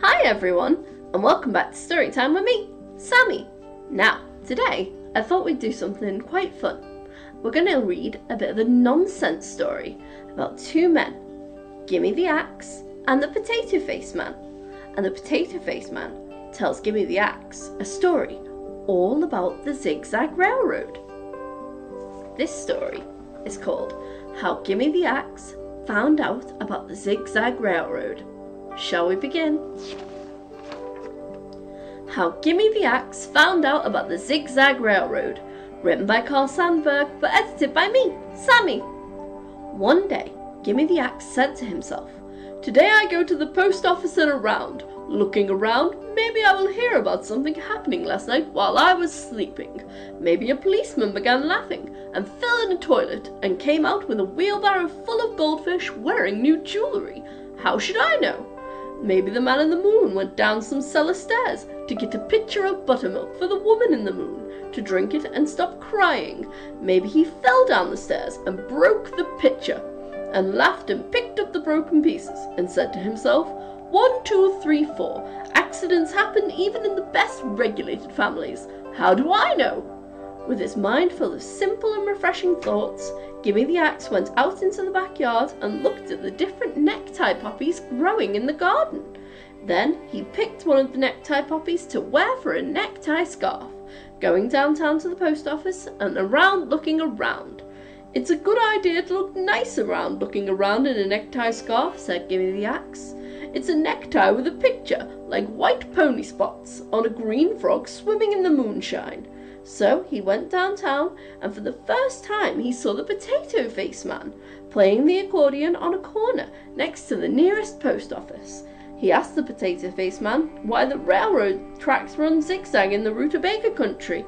Hi everyone, and welcome back to Storytime with me, Sammy. Now, today I thought we'd do something quite fun. We're going to read a bit of a nonsense story about two men, Gimme the Axe and the Potato Face Man. And the Potato Face Man tells Gimme the Axe a story all about the Zigzag Railroad. This story is called How Gimme the Axe Found Out About the Zigzag Railroad. Shall we begin? How Gimme the Axe Found Out About the Zigzag Railroad. Written by Carl Sandburg, but edited by me, Sammy. One day, Gimme the Axe said to himself, Today I go to the post office and around. Looking around, maybe I will hear about something happening last night while I was sleeping. Maybe a policeman began laughing and fell in a toilet and came out with a wheelbarrow full of goldfish wearing new jewellery. How should I know? Maybe the man in the moon went down some cellar stairs to get a pitcher of buttermilk for the woman in the moon to drink it and stop crying. Maybe he fell down the stairs and broke the pitcher and laughed and picked up the broken pieces and said to himself, One, two, three, four. Accidents happen even in the best regulated families. How do I know? With his mind full of simple and refreshing thoughts, Gimme the Axe went out into the backyard and looked at the different necktie poppies growing in the garden. Then he picked one of the necktie poppies to wear for a necktie scarf, going downtown to the post office and around looking around. It's a good idea to look nice around looking around in a necktie scarf, said Gimme the Axe. It's a necktie with a picture, like white pony spots, on a green frog swimming in the moonshine. So he went downtown, and for the first time he saw the potato face man playing the accordion on a corner next to the nearest post office. He asked the potato face man why the railroad tracks run zigzag in the Rootabaga country.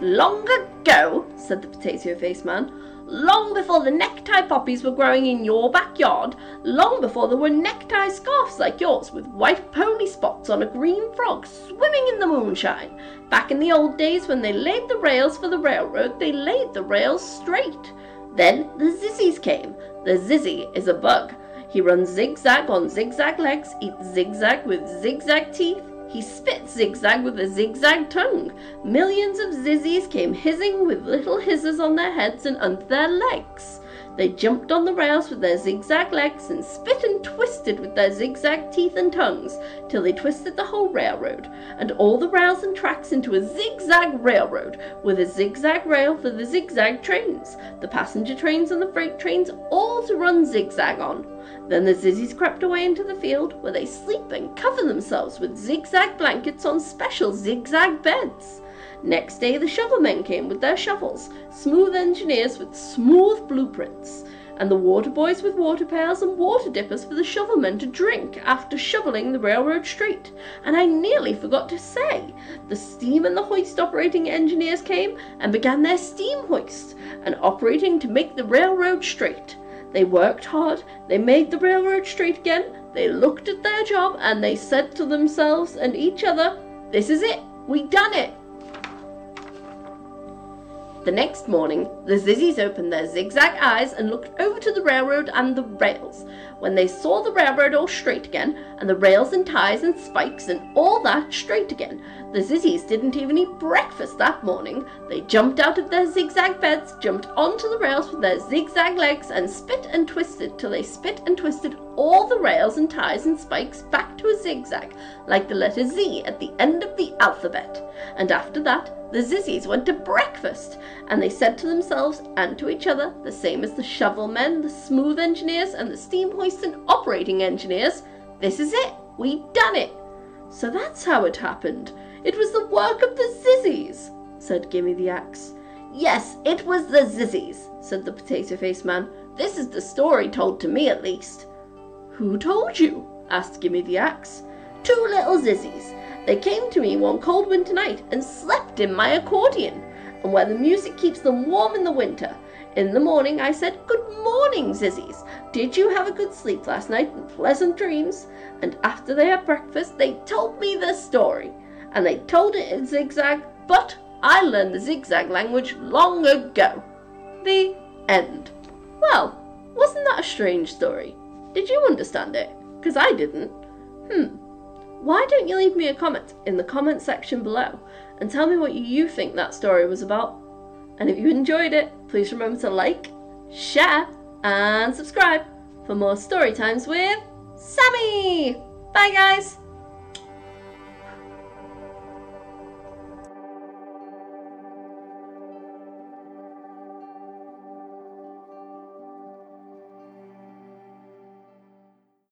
Long ago, said the potato face man, long before the necktie poppies were growing in your backyard, long before there were necktie scarfs like yours with white pony spots on a green frog swimming in the moonshine. Back in the old days when they laid the rails for the railroad, they laid the rails straight. Then the zizzies came. The zizzy is a bug. He runs zigzag on zigzag legs, eats zigzag with zigzag teeth, he spit zigzag with a zigzag tongue. Millions of zizzies came hissing with little hisses on their heads and under their legs. They jumped on the rails with their zigzag legs and spit and twisted with their zigzag teeth and tongues till they twisted the whole railroad and all the rails and tracks into a zigzag railroad with a zigzag rail for the zigzag trains, the passenger trains and the freight trains all to run zigzag on. Then the zizzies crept away into the field where they sleep and cover themselves with zigzag blankets on special zigzag beds. Next day, the shovelmen came with their shovels, smooth engineers with smooth blueprints, and the water boys with water pails and water dippers for the shovelmen to drink after shoveling the railroad straight. And I nearly forgot to say, the steam and the hoist operating engineers came and began their steam hoist and operating to make the railroad straight. They worked hard, they made the railroad straight again, they looked at their job, and they said to themselves and each other, This is it, we done it. The next morning, the zizzies opened their zigzag eyes and looked over to the railroad and the rails. When they saw the railroad all straight again, and the rails and ties and spikes and all that straight again, the zizzies didn't even eat breakfast that morning. They jumped out of their zigzag beds, jumped onto the rails with their zigzag legs, and spit and twisted till they spit and twisted all the rails and ties and spikes back to a zigzag, like the letter Z at the end of the alphabet. And after that, the zizzies went to breakfast, and they said to themselves and to each other, the same as the shovel men, the smooth engineers, and the steam hoist and operating engineers, this is it, we done it. So that's how it happened. It was the work of the zizzies, said Gimme the Axe. Yes, it was the zizzies, said the potato face man. This is the story told to me at least. Who told you? Asked Gimme the Axe. Two little zizzies. They came to me one cold winter night and slept in my accordion, and where the music keeps them warm in the winter. In the morning I said, Good morning, zizzies. Did you have a good sleep last night and pleasant dreams? And after they had breakfast, they told me the story. And they told it in zigzag, but I learned the zigzag language long ago. The end. Well, wasn't that a strange story? Did you understand it? Because I didn't. Hmm. Why don't you leave me a comment in the comment section below and tell me what you think that story was about? And if you enjoyed it, please remember to like, share, and subscribe for more story times with Sammy. Bye, guys.